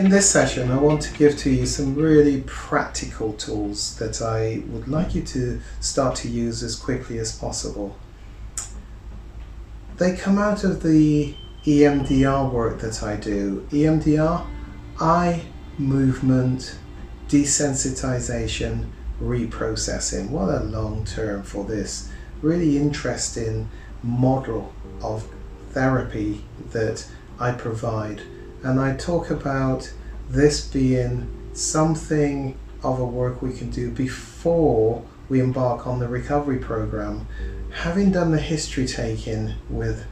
In this session, I want to give to you some really practical tools that I would like you to start to use as quickly as possible. They come out of the EMDR work that I do. EMDR, eye movement desensitization reprocessing. What a long term for this really interesting model of therapy that I provide and I talk about this being something of a work we can do before we embark on the recovery program. Having done the history taking with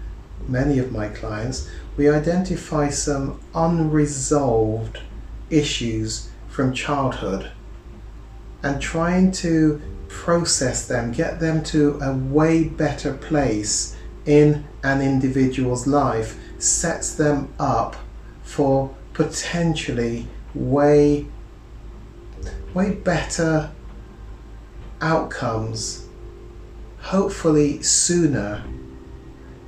many of my clients, we identify some unresolved issues from childhood and trying to process them, get them to a way better place in an individual's life, sets them up for potentially way way better outcomes hopefully sooner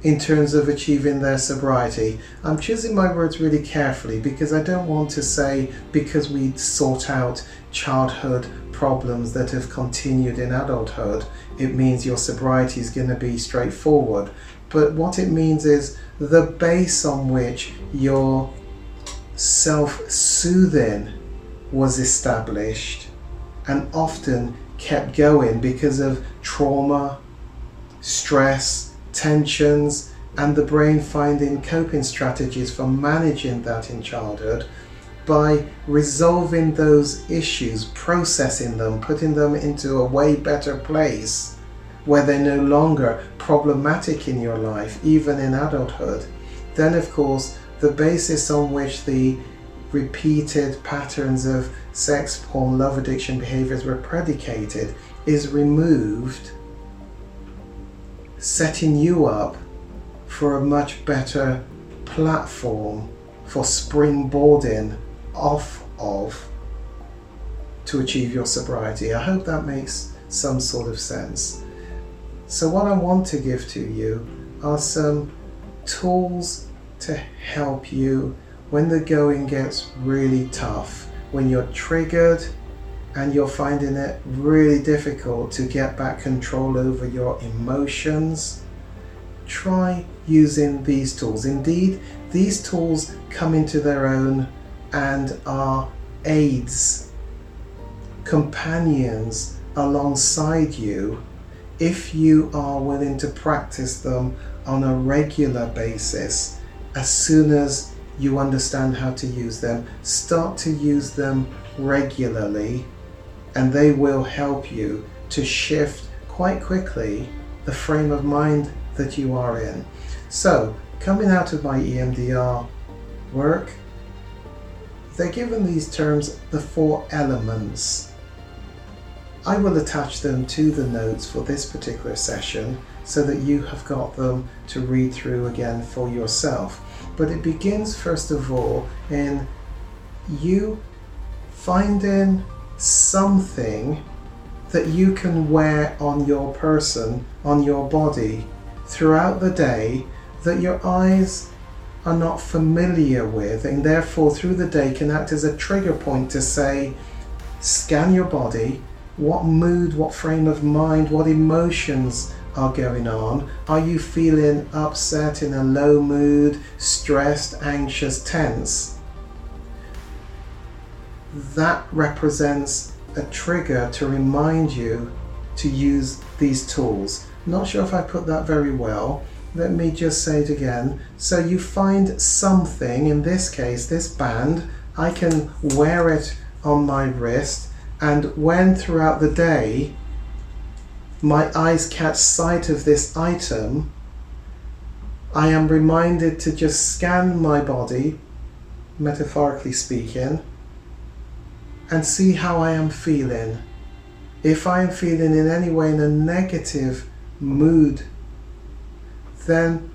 in terms of achieving their sobriety. I'm choosing my words really carefully because I don't want to say because we sort out childhood problems that have continued in adulthood, it means your sobriety is going to be straightforward. But what it means is the base on which your self soothing was established and often kept going because of trauma, stress, tensions, and the brain finding coping strategies for managing that in childhood by resolving those issues, processing them, putting them into a way better place where they're no longer problematic in your life, even in adulthood, then of course the basis on which the repeated patterns of sex, porn, love addiction behaviors were predicated is removed, setting you up for a much better platform for springboarding off of to achieve your sobriety. I hope that makes some sort of sense. So, what I want to give to you are some tools to help you when the going gets really tough, when you're triggered and you're finding it really difficult to get back control over your emotions. Try using these tools. Indeed, these tools come into their own and are aids, companions alongside you if you are willing to practice them on a regular basis as soon as you understand how to use them, start to use them regularly, and they will help you to shift quite quickly the frame of mind that you are in. So, coming out of my EMDR work, they're given these terms the four elements. I will attach them to the notes for this particular session so that you have got them to read through again for yourself. But it begins first of all in you finding something that you can wear on your person, on your body throughout the day that your eyes are not familiar with, and therefore through the day can act as a trigger point to say, scan your body, what mood, what frame of mind, what emotions are going on? Are you feeling upset, in a low mood, stressed, anxious, tense? That represents a trigger to remind you to use these tools. Not sure if I put that very well. Let me just say it again. So you find something, in this case, this band, I can wear it on my wrist, and when throughout the day my eyes catch sight of this item, I am reminded to just scan my body, metaphorically speaking, and see how I am feeling. If I am feeling in any way in a negative mood, then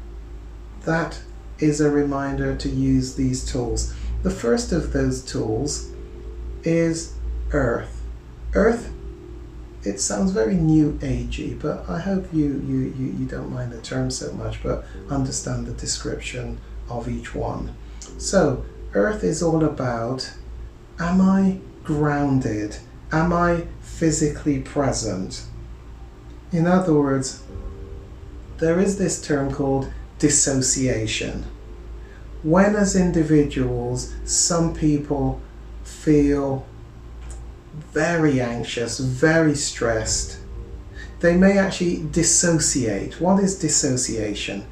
that is a reminder to use these tools. The first of those tools is Earth. Earth it sounds very new agey, but I hope you, you, you, you don't mind the term so much, but understand the description of each one. So, Earth is all about am I grounded? Am I physically present? In other words, there is this term called dissociation. When, as individuals, some people feel very anxious, very stressed, they may actually dissociate. What is dissociation?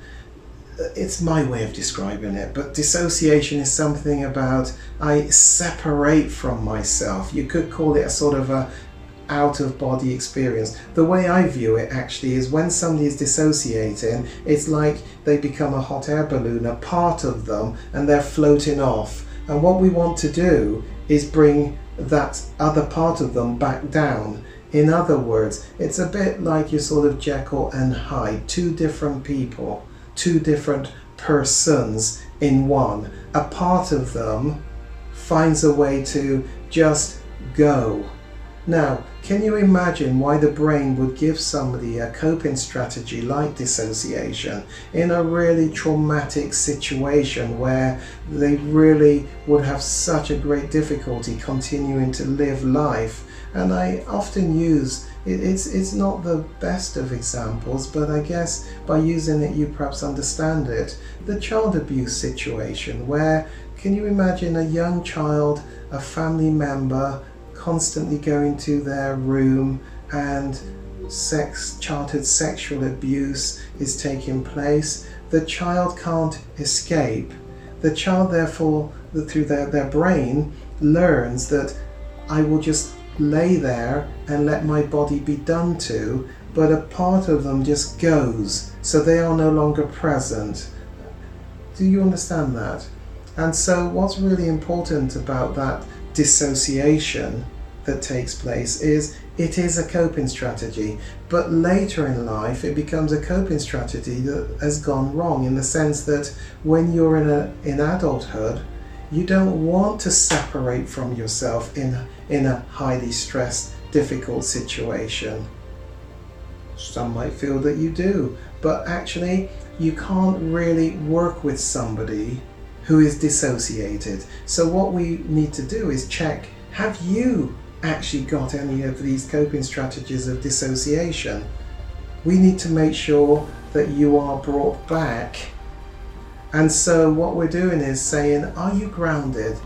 It's my way of describing it, but dissociation is something about I separate from myself. You could call it a sort of a out of body experience. The way I view it actually is when somebody is dissociating, it's like they become a hot air balloon, a part of them, and they're floating off. And what we want to do is bring that other part of them back down. In other words, it's a bit like you're sort of Jekyll and Hyde, two different people, two different persons in one. A part of them finds a way to just go. Now, can you imagine why the brain would give somebody a coping strategy like dissociation in a really traumatic situation where they really would have such a great difficulty continuing to live life? And I often use it's it's not the best of examples, but I guess by using it you perhaps understand it. The child abuse situation where can you imagine a young child, a family member constantly going to their room and sex childhood sexual abuse is taking place. The child can't escape. The child therefore through their, their brain learns that i will just lay there and let my body be done to but a part of them just goes so they are no longer present. Do you understand that? And so what's really important about that dissociation that takes place is it is a coping strategy, but later in life it becomes a coping strategy that has gone wrong in the sense that when you're in a in adulthood, you don't want to separate from yourself in in a highly stressed, difficult situation. Some might feel that you do, but actually you can't really work with somebody who is dissociated. So what we need to do is check have you actually got any of these coping strategies of dissociation, we need to make sure that you are brought back. And so, what we're doing is saying, Are you grounded?